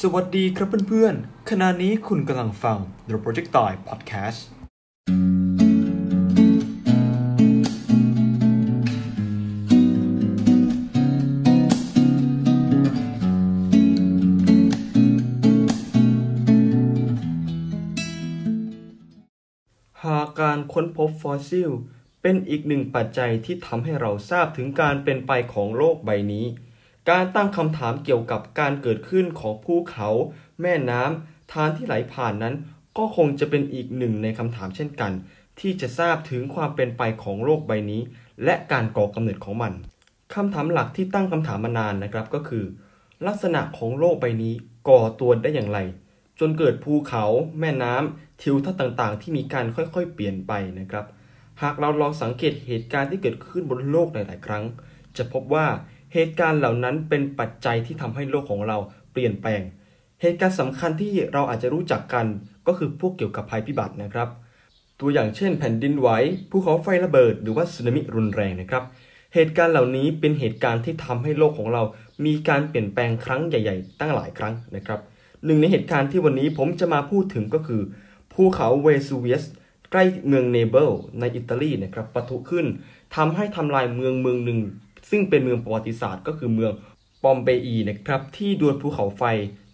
สวัสดีครับเพื่อนๆ ขณะนี้คุณกำลังฟัง The Project Die Podcast หากการค้นพบฟอสซิล เป็นอีกหนึ่งปัจจัยที่ทำให้เราทราบถึงการเป็นไปของโลกใบนี้ การตั้งคำถามเกี่ยวกับการเกิดขึ้นของภูเขา แม่น้ำทานที่ไหลผ่านนั้น ก็คงจะเป็นอีกหนึ่งในคำถามเช่นกัน ที่จะทราบถึงความเป็นไปของโลกใบนี้ และการก่อกำเนิดของมันคำถามหลักที่ตั้งคำถามมานานนะครับก็คือ ลักษณะของโลกใบนี้ก่อตัวได้อย่างไร จนเกิดภูเขา แม่น้ำทิวทัศน์ต่างๆ ที่มีการค่อยๆ เปลี่ยนไปนะครับ หากเราลองสังเกตเหตุการณ์ที่เกิดขึ้นบนโลกหลาย ๆ ครั้ง จะพบว่า เหตุการณ์เหล่านั้นเป็นปัจจัยที่ทำให้โลกของเราเปลี่ยนแปลง เหตุการณ์สำคัญที่เราอาจจะรู้จักกันก็คือพวกเกี่ยวกับภัยพิบัตินะครับ ตัวอย่างเช่น แผ่นดินไหวภูเขาไฟระเบิด หรือว่าสึนามิรุนแรงนะครับ เหตุการณ์เหล่านี้เป็นเหตุการณ์ที่ทำให้โลกของเรา มีการเปลี่ยนแปลงครั้งใหญ่ ๆ ตั้งหลายครั้งนะครับหนึ่งในเหตุการณ์ที่วันนี้ผมจะมาพูดถึงก็คือภูเขาเวซูเวียสใกล้เมืองเนเปิลส์ในอิตาลีนะครับปะทุขึ้นทำให้ทำลายเมืองเมืองหนึ่ง ซึ่งเป็นเมืองประวัติศาสตร์ก็คือเมืองปอมเปอีนะครับที่ดวลภูเขาไฟ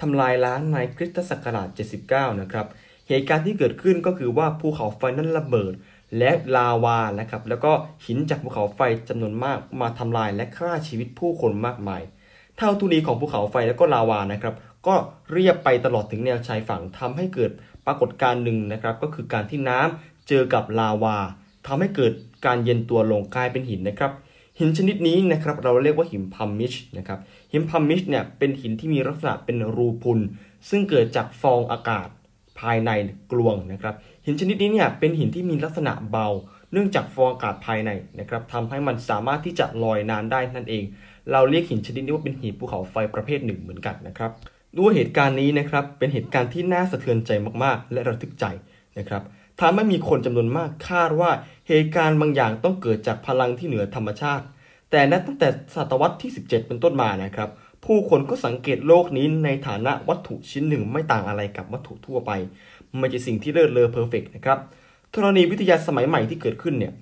ทำลายล้างในคริสตศักราช 79 นะครับเหตุการณ์ที่เกิดขึ้นก็คือว่าภูเขาไฟนั้นระเบิด และลาวานะครับแล้วก็หินจากภูเขาไฟจำนวนมากมาทำลายและฆ่าชีวิตผู้คนมากมาย เท่าทุลีของภูเขาไฟแล้วก็ลาวานะครับก็เรียบไปตลอดถึงแนวชายฝั่งทำให้เกิดปรากฏการณ์หนึ่งนะครับก็คือการที่น้ำเจอกับลาวาทำให้เกิดการเย็นตัวลงกลายเป็นหินนะครับ หินชนิดนี้นะครับเราเรียกว่าหินพัมมิชนะครับหินพัมมิชเนี่ยเป็นหินที่มีลักษณะเป็นรูพุน ซึ่งเกิดจากฟองอากาศภายในกลวงนะครับหินชนิดนี้เนี่ยเป็นหินที่มีลักษณะเบา เนื่องจากฟองอากาศภายในนะครับทำให้มันสามารถที่จะลอยนานได้นั่นเอง เราเรียกหินชนิดนี้ว่าเป็นหินภูเขาไฟประเภทหนึ่งเหมือนกันนะครับด้วยเหตุการณ์นี้นะครับเป็นเหตุการณ์ที่น่าสะเทือนใจมากๆ และระทึกใจนะครับ ทำให้มีคนจำนวนมากคาดว่าเหตุการณ์บางอย่างต้องเกิดจากพลังที่เหนือธรรมชาติ แต่นับตั้งแต่ศตวรรษที่ 17 เป็นต้นมานะครับ ผู้คนก็สังเกตโลกนี้ในฐานะวัตถุชิ้นหนึ่งไม่ต่างอะไรกับวัตถุทั่วไป ไม่ใช่สิ่งที่เลิศเลอเพอร์เฟกนะครับธรณีวิทยาสมัยใหม่ที่เกิดขึ้นเนี่ย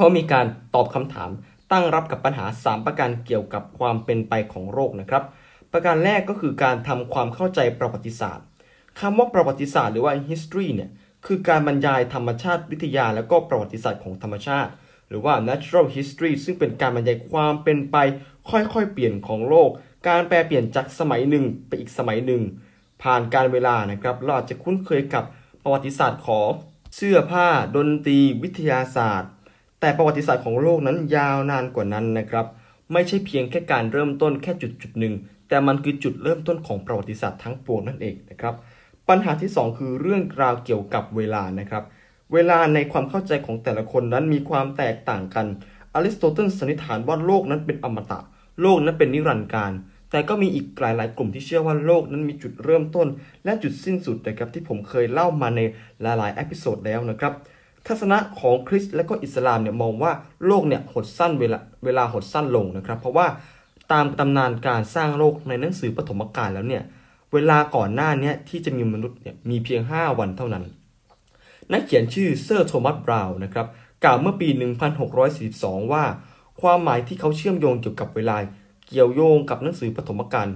ก็มีการตอบคำถามตั้งรับกับปัญหา 3 ประการเกี่ยวกับความเป็นไปของโรคนะครับ ประการแรกก็คือการทำความเข้าใจประวัติศาสตร์คำว่าประวัติศาสตร์หรือว่า history เนี่ย คือการบรรยายธรรมชาติวิทยาและก็ประวัติศาสตร์ของธรรมชาติ หรือว่า natural history ซึ่งเป็นการบรรยายความเป็นไป ค่อยๆ เปลี่ยนของโลก การแปลเปลี่ยนจากสมัยหนึ่งไปอีกสมัยหนึ่ง ผ่านการเวลานะครับเราอาจจะคุ้นเคยกับประวัติศาสตร์ของเสื้อผ้า ดนตรี วิทยาศาสตร์ แต่ประวัติศาสตร์ของโลกนั้นยาวนานกว่านั้นนะครับ ไม่ใช่เพียงแค่การเริ่มต้นแค่จุดจุดหนึ่งแต่มันคือจุดเริ่มต้นของประวัติศาสตร์ทั้งปวงนั่นเองนะครับ ปัญหาที่ 2 คือเรื่องราวเกี่ยวกับเวลานะครับ เวลาในความเข้าใจของแต่ละคนนั้นมีความแตกต่างกันอริสโตเติลสันนิษฐานว่าโลกนั้นเป็นอมตะ โลกนั้นเป็นนิรันดร์กาล แต่ก็มีอีกหลายๆ กลุ่มที่เชื่อว่าโลกนั้นมีจุดเริ่มต้น และจุดสิ้นสุดนะครับที่ผมเคยเล่ามาในหลายๆ episode แล้วนะครับทัศนะของคริสต์และก็อิสลามเนี่ยมองว่าโลกเนี่ยหดสั้นเวลาเวลาหดสั้นลงนะครับ เพราะว่าตามตำนานการสร้างโลกในหนังสือปฐมกาลแล้วเนี่ย เวลาก่อนหน้านี้ที่จะมีมนุษย์เนี่ยมีเพียง 5 วันเท่านั้น นักเขียนชื่อเซอร์โทมัสบราวน์นะครับกล่าวเมื่อปี 1642 ว่า ความหมายที่เขาเชื่อมโยงเกี่ยวกับเวลาเกี่ยวโยงกับหนังสือปฐมกาล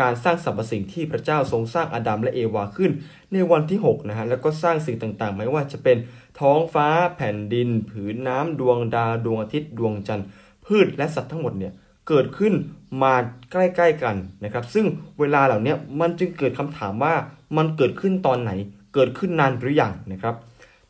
การสร้างสรรพสิ่งที่พระเจ้าทรงสร้างอาดัมและเอวาขึ้น ในวันที่ 6 นะฮะ แล้วก็สร้างสิ่งต่างๆ ไม่ว่าจะเป็นท้องฟ้าแผ่นดิน ผืนน้ำดวงดาวดวงอาทิตย์ดวงจันทร์ พืชและสัตว์ทั้งหมดเนี่ย เกิดขึ้นมาใกล้ๆกันนะครับ ซึ่งเวลาเหล่านี้มันจึงเกิดคำถามว่ามันเกิดขึ้นตอนไหน เกิดขึ้นนานหรือยังนะครับ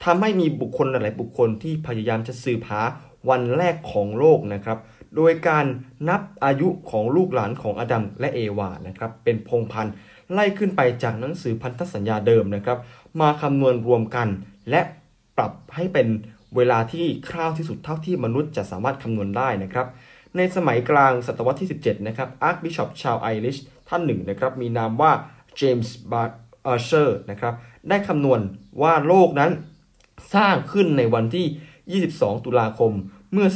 ทำให้มีบุคคลหลายบุคคลที่พยายามจะสืบหาวันแรกของโลกนะครับ โดยการนับอายุของลูกหลานของอดัมและเอวานะครับ เป็นพงพันธ์ไล่ขึ้นไปจากหนังสือพันธสัญญาเดิมนะครับ มาคำนวณรวมกัน และปรับให้เป็นเวลาที่คร่าวที่สุดเท่าที่มนุษย์จะสามารถคำนวณได้นะครับ ในสมัยกลางศตวรรษที่ 17 นะครับ archbishop ชาวไอริชท่านหนึ่งนะครับมีนามว่าเจมส์อัชเชอร์นะครับได้คำนวณว่าโลกนั้นสร้างขึ้นในวันที่ 22 ตุลาคมเมื่อ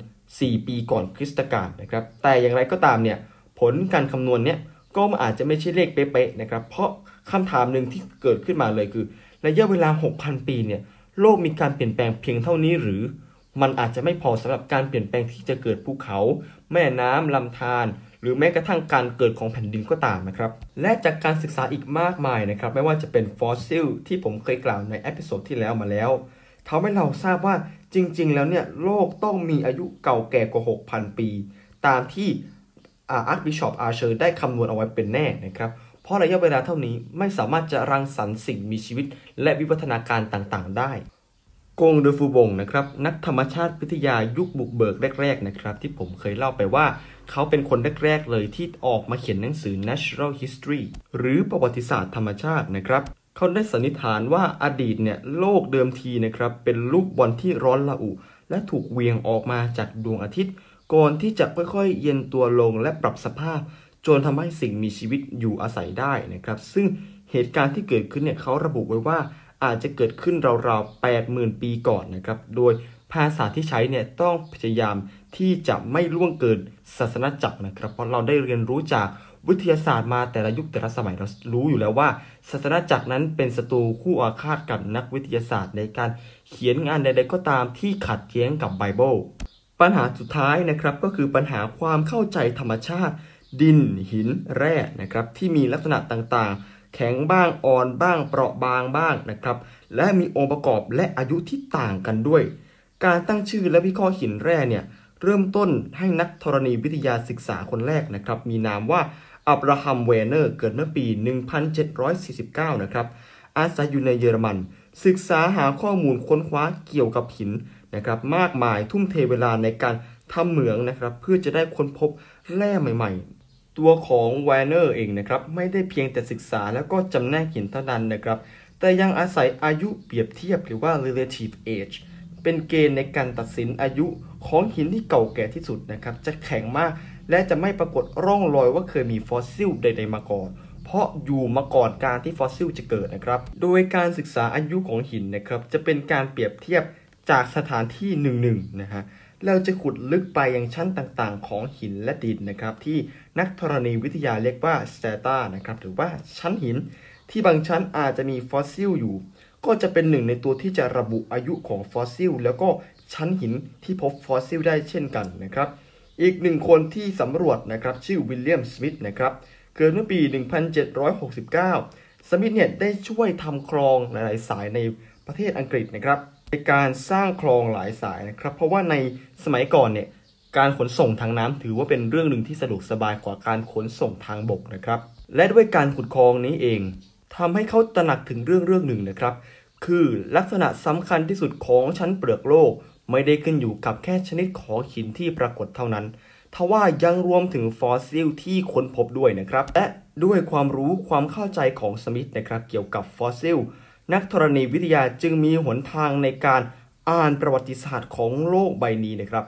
4,004 ปีก่อนคริสตกาลนะครับแต่อย่างไรก็ตามเนี่ยผลการคำนวณเนี่ยก็อาจจะไม่ใช่เลขเป๊ะๆนะครับเพราะคำถามหนึ่งที่เกิดขึ้นมาเลยคือระยะเวลา 6,000 ปีเนี่ยโลกมีการเปลี่ยนแปลงเพียงเท่านี้หรือ มันอาจจะไม่พอสำหรับการเปลี่ยนแปลงที่จะเกิดภูเขา แม่น้ำลำธารหรือแม้กระทั่งการเกิดของแผ่นดินก็ตามนะครับ และจากการศึกษาอีกมากมายนะครับ ไม่ว่าจะเป็นฟอสซิลที่ผมเคยกล่าวใน episode ที่แล้วมาแล้วทำให้เราทราบว่าจริง ๆ แล้วเนี่ยโลกต้องมีอายุเก่าแก่กว่า 6,000 ปี ตามที่ archbishop อัชเชอร์ได้คำนวณเอาไว้เป็นแน่นะครับ เพราะระยะเวลาเท่านี้ไม่สามารถจะรังสรรค์สิ่งมีชีวิต และวิวัฒนาการต่างๆ ได้ กงเดอบูฟงนะครับนักธรรมชาติวิทยายุคบุกเบิกแรกๆนะครับที่ผมเคยเล่าไปว่า เขาเป็นคนแรกๆเลยที่ออกมาเขียนหนังสือ Natural History หรือประวัติศาสตร์ธรรมชาตินะครับเขาได้สันนิษฐานว่าอดีตเนี่ยโลกเดิมทีนะครับเป็นลูกบอลที่ร้อนระอุ และถูกเวียงออกมาจากดวงอาทิตย์ ก่อนที่จะค่อยๆ เย็นตัวลงและปรับสภาพ จนทำให้สิ่งมีชีวิตอยู่อาศัยได้นะครับซึ่งเหตุการณ์ที่เกิดขึ้นเนี่ยเขาระบุไว้ว่า อาจจะเกิดขึ้นราวๆ 80,000 ปีก่อนนะครับ โดยภาษาที่ใช้เนี่ยต้องพยายามที่จะไม่ล่วงเกินศาสนาจักรนะครับ เพราะเราได้เรียนรู้จากวิทยาศาสตร์มาแต่ละยุคแต่ละสมัยเรารู้อยู่แล้วว่า ศาสนาจักรนั้นเป็นศัตรูคู่อาฆาตกับนักวิทยาศาสตร์ในการเขียนงานใด ๆ ก็ตามที่ขัดแย้งกับไบเบิลปัญหาสุดท้ายนะครับก็คือปัญหาความเข้าใจธรรมชาติ ดินหินแร่นะครับที่มีลักษณะต่างๆ แข็งบ้างอ่อนบ้างเปราะบางบ้างนะครับ และมีองค์ประกอบและอายุที่ต่างกันด้วย การตั้งชื่อและวิเคราะห์หินแร่เนี่ยเริ่มต้นให้นักธรณีวิทยาศึกษาคนแรกนะครับ มีนามว่าอับราฮัมเวอร์เนอร์เกิดเมื่อปี 1749 นะครับ อาศัยอยู่ในเยอรมัน ศึกษาหาข้อมูลค้นคว้าเกี่ยวกับหินนะครับ มากมายทุ่มเทเวลาในการทำเหมืองนะครับ เพื่อจะได้ค้นพบแร่ใหม่ ๆ ตัวของแวนเนอร์เองนะครับไม่ได้เพียงแต่ศึกษาแล้วก็จำแนกหินเท่านั้นนะครับ แต่ยังอาศัยอายุเปรียบเทียบหรือว่า relative age เป็นเกณฑ์ในการตัดสินอายุของหินที่เก่าแก่ที่สุดนะครับ จะแข็งมากและจะไม่ปรากฏร่องรอยว่าเคยมีฟอสซิลใด ๆ มาก่อน เพราะอยู่มาก่อนการที่ฟอสซิลจะเกิดนะครับ โดยการศึกษาอายุของหินนะครับ จะเป็นการเปรียบเทียบจากสถานที่หนึ่งๆนะฮะ เราจะขุดลึกไปยังชั้นต่างๆ ของหินและดินนะครับ ที่นักธรณีวิทยาเรียกว่า strata นะครับหรือว่าชั้นหินที่บางชั้นอาจจะมีฟอสซิลอยู่ ก็จะเป็นหนึ่งในตัวที่จะระบุอายุของฟอสซิลแล้วก็ชั้นหินที่พบฟอสซิลได้เช่นกันนะครับ อีกหนึ่งคนที่สำรวจนะครับชื่อวิลเลียมสมิธนะครับเกิดเมื่อปี 1769 สมิธเนี่ยได้ช่วยทำคลองหลายๆ สายในประเทศอังกฤษนะครับ ในการสร้างคลองหลายสายนะครับ เพราะว่าในสมัยก่อนเนี่ยการขนส่งทางน้ำถือว่าเป็นเรื่องหนึ่งที่สะดวกสบายกว่าการขนส่งทางบกนะครับ และด้วยการขุดคลองนี้เองทำให้เขาตระหนักถึงเรื่องเรื่องหนึ่งนะครับ คือลักษณะสำคัญที่สุดของชั้นเปลือกโลก ไม่ได้ขึ้นอยู่กับแค่ชนิดของหินที่ปรากฏเท่านั้นทว่ายังรวมถึงฟอสซิลที่ค้นพบด้วยนะครับ และด้วยความรู้ความเข้าใจของสมิธนะครับ เกี่ยวกับฟอสซิล นักธรณีวิทยาจึงมีหนทางในการอ่านประวัติศาสตร์ของโลกใบนี้นะครับ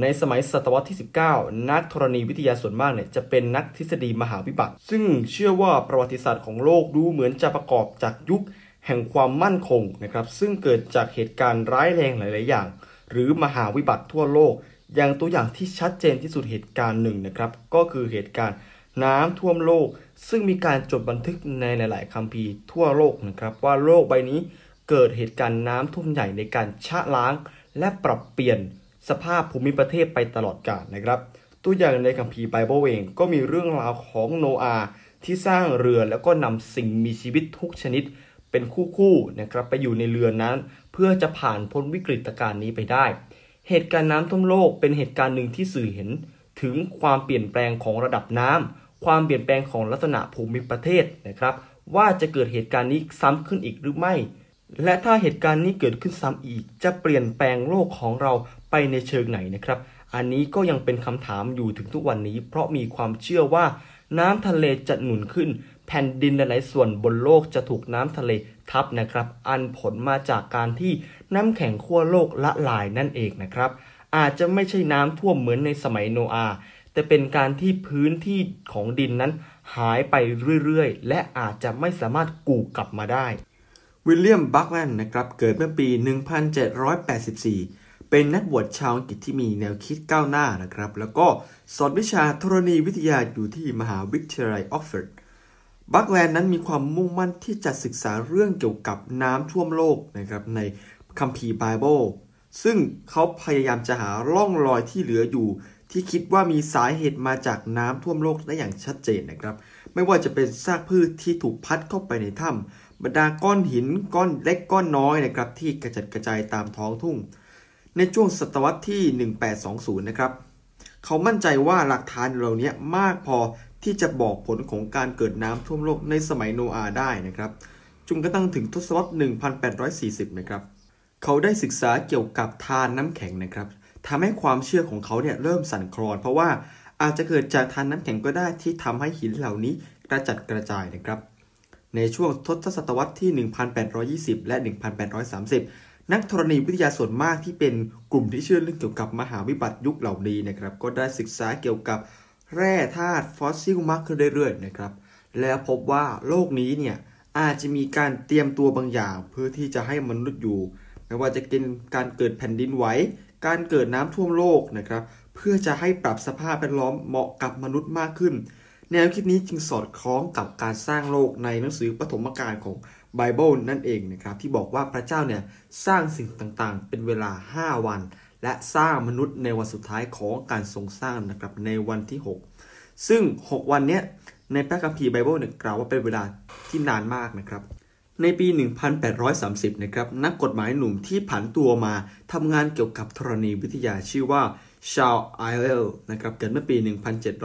ในสมัยศตวรรษที่ 19 นักธรณีวิทยาส่วนมากเนี่ยจะเป็นนักทฤษฎีมหาวิบัติ ซึ่งเชื่อว่าประวัติศาสตร์ของโลกดูเหมือนจะประกอบจากยุคแห่งความมั่นคงนะครับ ซึ่งเกิดจากเหตุการณ์ร้ายแรงหลาย ๆ อย่าง หรือมหาวิบัติทั่วโลก อย่างตัวอย่างที่ชัดเจนที่สุดเหตุการณ์หนึ่งนะครับ ก็คือเหตุการณ์น้ำท่วมโลก ซึ่งมีการจดบันทึกในหลาย ๆคัมภีร์ทั่วโลกนะครับว่าโลกใบนี้เกิดเหตุการณ์น้ำท่วมใหญ่ในการชะล้างและปรับเปลี่ยนสภาพภูมิประเทศไปตลอดกาลนะครับ ตัวอย่างในคัมภีร์ไบเบิลเองก็มีเรื่องราวของโนอาที่สร้างเรือแล้วก็นำสิ่งมีชีวิตทุกชนิดเป็นคู่ๆนะครับไปอยู่ในเรือนั้น เพื่อจะผ่านพ้นวิกฤตการณ์นี้ไปได้ เหตุการณ์น้ำท่วมโลกเป็นเหตุการณ์หนึ่งที่สื่อเห็นถึงความเปลี่ยนแปลงของระดับน้ำ ความเปลี่ยนแปลงของลักษณะภูมิประเทศนะครับ ว่าจะเกิดเหตุการณ์นี้ซ้ำขึ้นอีกหรือไม่ และถ้าเหตุการณ์นี้เกิดขึ้นซ้ำอีก จะเปลี่ยนแปลงโลกของเราไปในเชิงไหนนะครับ อันนี้ก็ยังเป็นคำถามอยู่ถึงทุกวันนี้ เพราะมีความเชื่อว่า น้ำทะเลจะหนุนขึ้น แผ่นดินหลายส่วนบนโลกจะถูกน้ำทะเลทับนะครับ อันผลมาจากการที่น้ำแข็งขั้วโลกละลายนั่นเองนะครับ อาจจะไม่ใช่น้ำท่วมเหมือนในสมัยโนอา แต่เป็นการที่พื้นที่ของดินนั้นหายไปเรื่อยๆ และอาจจะไม่สามารถกูกลับมาได้ วิลเลียม บัคแลนด์นะครับ เกิดเมื่อปี 1784 เป็นนักบวชชาวอังกฤษที่มีแนวคิดก้าวหน้านะครับ แล้วก็สอนวิชาธรณีวิทยาอยู่ที่มหาวิทยาลัยออกซฟอร์ด บัคแลนด์นั้นมีความมุ่งมั่นที่จะศึกษาเรื่องเกี่ยวกับน้ำท่วมโลกนะครับในคัมภีร์ไบเบิลซึ่งเขาพยายามจะหาร่องรอยที่เหลืออยู่ ที่คิดว่ามีสาเหตุมาจากน้ำท่วมโลกได้อย่างชัดเจนนะครับ ไม่ว่าจะเป็นซากพืชที่ถูกพัดเข้าไปในถ้ำบรรดาก้อนหินก้อนเล็กก้อนน้อยนะครับที่กระจัดกระจายตามท้องทุ่ง ในช่วงศตวรรษที่ 1820 นะครับเขามั่นใจว่าหลักฐานเหล่านี้มากพอที่จะบอกผลของการเกิดน้ำท่วมโลกในสมัยโนอาได้นะครับจนกระทั่งถึงทศวรรษ 1840 นะครับ เขาได้ศึกษาเกี่ยวกับทานน้ำแข็งนะครับ ทำให้ความเชื่อของเขาเนี่ยเริ่มสั่นคลอน เพราะว่าอาจจะเกิดจากทานน้ำแข็งก็ได้ที่ทำให้หินเหล่านี้กระจัดกระจายนะครับ ในช่วงทศตวรรษที่ 1820 และ 1830 นักธรณีวิทยาส่วนมากที่เป็นกลุ่มที่เชื่อเรื่องเกี่ยวกับมหาวิบัติยุคเหล่านี้นะครับ ก็ได้ศึกษาเกี่ยวกับแร่ธาตุฟอสซิลมากขึ้นเรื่อยๆนะครับ แล้วพบว่าโลกนี้เนี่ยอาจจะมีการเตรียมตัวบางอย่างเพื่อที่จะให้มนุษย์อยู่ ไม่ว่าจะเป็นการเกิดแผ่นดินไหว การเกิดน้ำท่วมโลกนะครับเพื่อจะให้ปรับสภาพแวดล้อมเหมาะกับมนุษย์มากขึ้น แนวคิดนี้จึงสอดคล้องกับการสร้างโลกในหนังสือปฐมกาลของไบเบิลนั่นเองนะครับที่บอกว่าพระเจ้าเนี่ยสร้างสิ่งต่างๆ เป็นเวลา 5 วัน และสร้างมนุษย์ในวันสุดท้ายของการทรงสร้างนะครับในวันที่ 6 ซึ่ง 6 วันนี้ในพระคัมภีร์ไบเบิลเนี่ยกล่าวว่าเป็นเวลาที่นานมากนะครับ ในปี 1830 นะครับ นักกฎหมายหนุ่มที่ผันตัวมาทำงานเกี่ยวกับธรณีวิทยาชื่อว่าชาร์ลไลเอลนะครับเกิดเมื่อปี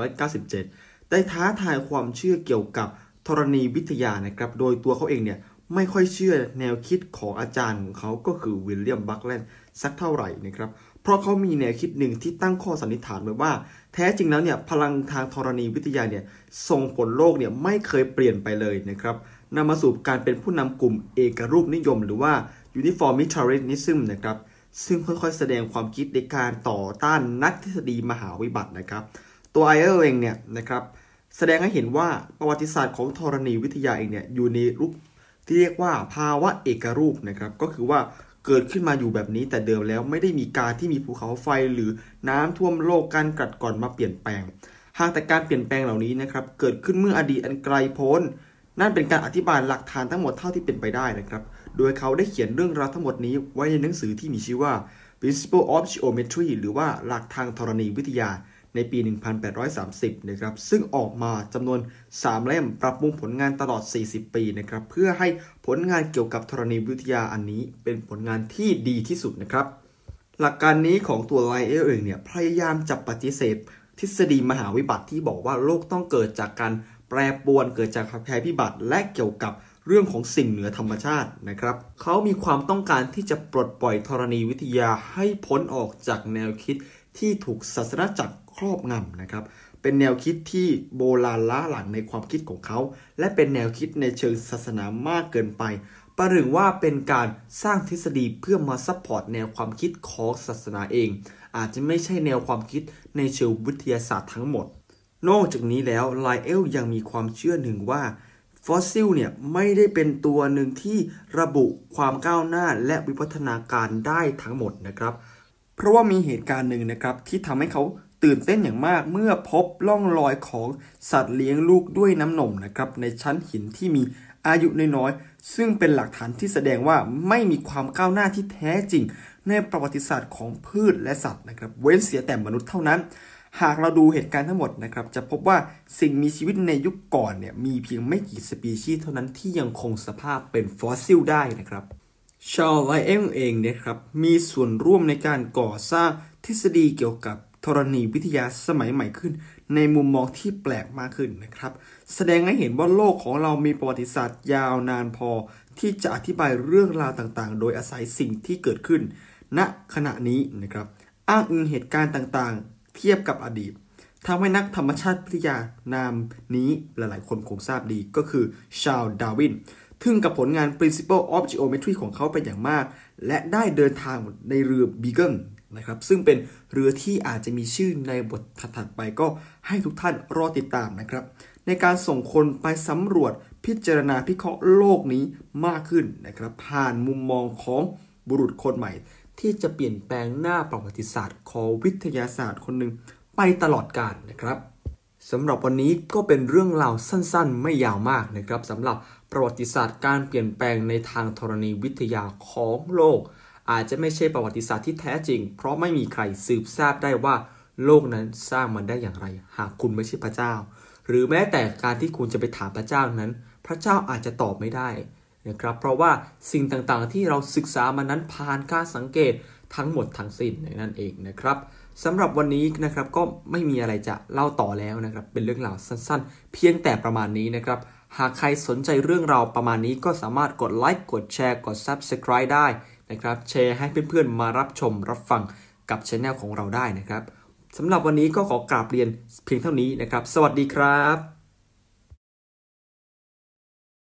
1797 ได้ท้าทายความเชื่อเกี่ยวกับธรณีวิทยานะครับ โดยตัวเขาเองเนี่ยไม่ค่อยเชื่อแนวคิดของอาจารย์ของเขาก็คือวิลเลียมบัคแลนด์สักเท่าไหร่นะครับ เพราะเขามีแนวคิดหนึ่งที่ตั้งข้อสันนิษฐานไว้ว่า แท้จริงแล้วเนี่ยพลังทางธรณีวิทยาเนี่ยส่งผลโลกเนี่ยไม่เคยเปลี่ยนไปเลยนะครับ นำมาสู่การเป็นผู้นำกลุ่มเอกรูปนิยม หรือว่า uniformitarianism นะครับ ซึ่งค่อยๆ แสดงความคิดในการต่อต้านนักทฤษฎีมหาวิบัตินะครับ ตัวไอเออร์เองเนี่ยนะครับ แสดงให้เห็นว่าประวัติศาสตร์ของธรณีวิทยาเองเนี่ยอยู่ในรูปที่เรียกว่าภาวะเอกรูปนะครับ ก็คือว่าเกิดขึ้นมาอยู่แบบนี้แต่เดิมแล้วไม่ได้มีการที่มีภูเขาไฟหรือน้ำท่วมโลกการกัดก่อนมาเปลี่ยนแปลง หากแต่การเปลี่ยนแปลงเหล่านี้นะครับเกิดขึ้นเมื่ออดีตอันไกลโพ้น นั่นเป็นการอธิบายหลักฐานทั้งหมดเท่าที่เป็นไปได้นะครับ โดยเขาได้เขียนเรื่องราวทั้งหมดนี้ไว้ในหนังสือที่มีชื่อว่า Principle of Geometry หรือว่าหลักทางธรณีวิทยาในปี 1830 นะครับ ซึ่งออกมาจำนวน 3 เล่มปรับปรุงผลงานตลอด 40 ปีนะครับ เพื่อให้ผลงานเกี่ยวกับธรณีวิทยาอันนี้เป็นผลงานที่ดีที่สุดนะครับ หลักการนี้ของตัวไลเอลเองเนี่ย พยายามจะปฏิเสธ ทฤษฎีมหาวิบัติที่บอกว่าโลกต้องเกิดจากการ แปรปรวนเกิดจากภัยพิบัติและเกี่ยวกับเรื่องของสิ่งเหนือธรรมชาตินะครับ เขามีความต้องการที่จะปลดปล่อยธรณีวิทยาให้พ้นออกจากแนวคิดที่ถูกศาสนาจักรครอบงำนะครับ เป็นแนวคิดที่โบราณล้าหลังในความคิดของเขา และเป็นแนวคิดในเชิงศาสนามากเกินไป ประหนึ่งว่าเป็นการสร้างทฤษฎีเพื่อมา support แนวความคิดของศาสนาเอง อาจจะไม่ใช่แนวความคิดในเชิงวิทยาศาสตร์ทั้งหมด นอกจากนี้แล้วไลเอลยังมีความเชื่อหนึ่งว่าฟอสซิลเนี่ยไม่ได้เป็นตัวหนึ่งที่ระบุความก้าวหน้าและวิวัฒนาการได้ทั้งหมดนะครับ เพราะว่ามีเหตุการณ์หนึ่งนะครับที่ทำให้เขาตื่นเต้นอย่างมากเมื่อพบร่องรอยของสัตว์เลี้ยงลูกด้วยน้ำนมนะครับในชั้นหินที่มีอายุน้อยๆซึ่งเป็นหลักฐานที่แสดงว่าไม่มีความก้าวหน้าที่แท้จริง ในประวัติศาสตร์ของพืชและสัตว์นะครับเว้นเสียแต่มนุษย์เท่านั้น หากเราดูเหตุการณ์ทั้งหมดนะครับ จะพบว่าสิ่งมีชีวิตในยุคก่อนเนี่ยมีเพียงไม่กี่สปีชีส์เท่านั้นที่ยังคงสภาพเป็นฟอสซิลได้นะครับชาร์ลไลเอลเองเนี่ยครับมีส่วนร่วมในการก่อสร้างทฤษฎีเกี่ยวกับธรณีวิทยาสมัยใหม่ขึ้น ในมุมมองที่แปลกมากขึ้นนะครับ แสดงให้เห็นว่าโลกของเรามีประวัติศาสตร์ยาวนานพอ ที่จะอธิบายเรื่องราวต่างๆ โดยอาศัยสิ่งที่เกิดขึ้น ณขณะนี้นะครับ อ้างอิงเหตุการณ์ต่าง เทียบกับอดีตทำให้นักธรรมชาติวิทยานามนี้หลายๆ คนคงทราบดีก็คือชาลดาวินทึ่งกับผลงาน Principle of Geology ของเขาเป็นอย่างมาก และได้เดินทางในเรือบีเกิลนะครับซึ่งเป็นเรือที่อาจจะมีชื่อในบทถัดไปก็ให้ทุกท่านรอติดตามนะครับ ในการส่งคนไปสำรวจพิจารณาพิเคราะห์โลกนี้มากขึ้นนะครับผ่านมุมมองของบุรุษคนใหม่ ที่จะเปลี่ยนแปลงหน้าประวัติศาสตร์ของวิทยาศาสตร์คนหนึ่งไปตลอดกาลนะครับสำหรับวันนี้ก็เป็นเรื่องราวสั้นๆ ไม่ยาวมากนะครับสำหรับประวัติศาสตร์การเปลี่ยนแปลงในทางธรณีวิทยาของโลก อาจจะไม่ใช่ประวัติศาสตร์ที่แท้จริง เพราะไม่มีใครสืบทราบได้ว่าโลกนั้นสร้างมันได้อย่างไร หากคุณไม่ใช่พระเจ้า หรือแม้แต่การที่คุณจะไปถามพระเจ้านั้น พระเจ้าอาจจะตอบไม่ได้ นะครับเพราะว่าสิ่งต่างๆที่เราศึกษามานั้นผ่านการสังเกตทั้งหมดทั้งสิ้นนั่นเองนะครับสำหรับวันนี้นะครับก็ไม่มีอะไรจะเล่าต่อแล้วนะครับเป็นเรื่องราวสั้นๆ เพียงแต่ประมาณนี้นะครับหากใครสนใจเรื่องราวประมาณนี้ก็สามารถกดไลค์กดแชร์กด Subscribe ได้นะครับแชร์ให้เพื่อนๆมารับชมรับฟังกับช anel ของเราได้นะครับสำหรับวันนี้ก็ขอกราบเรียนเพียงเท่านี้นะครับ สวัสดีครับ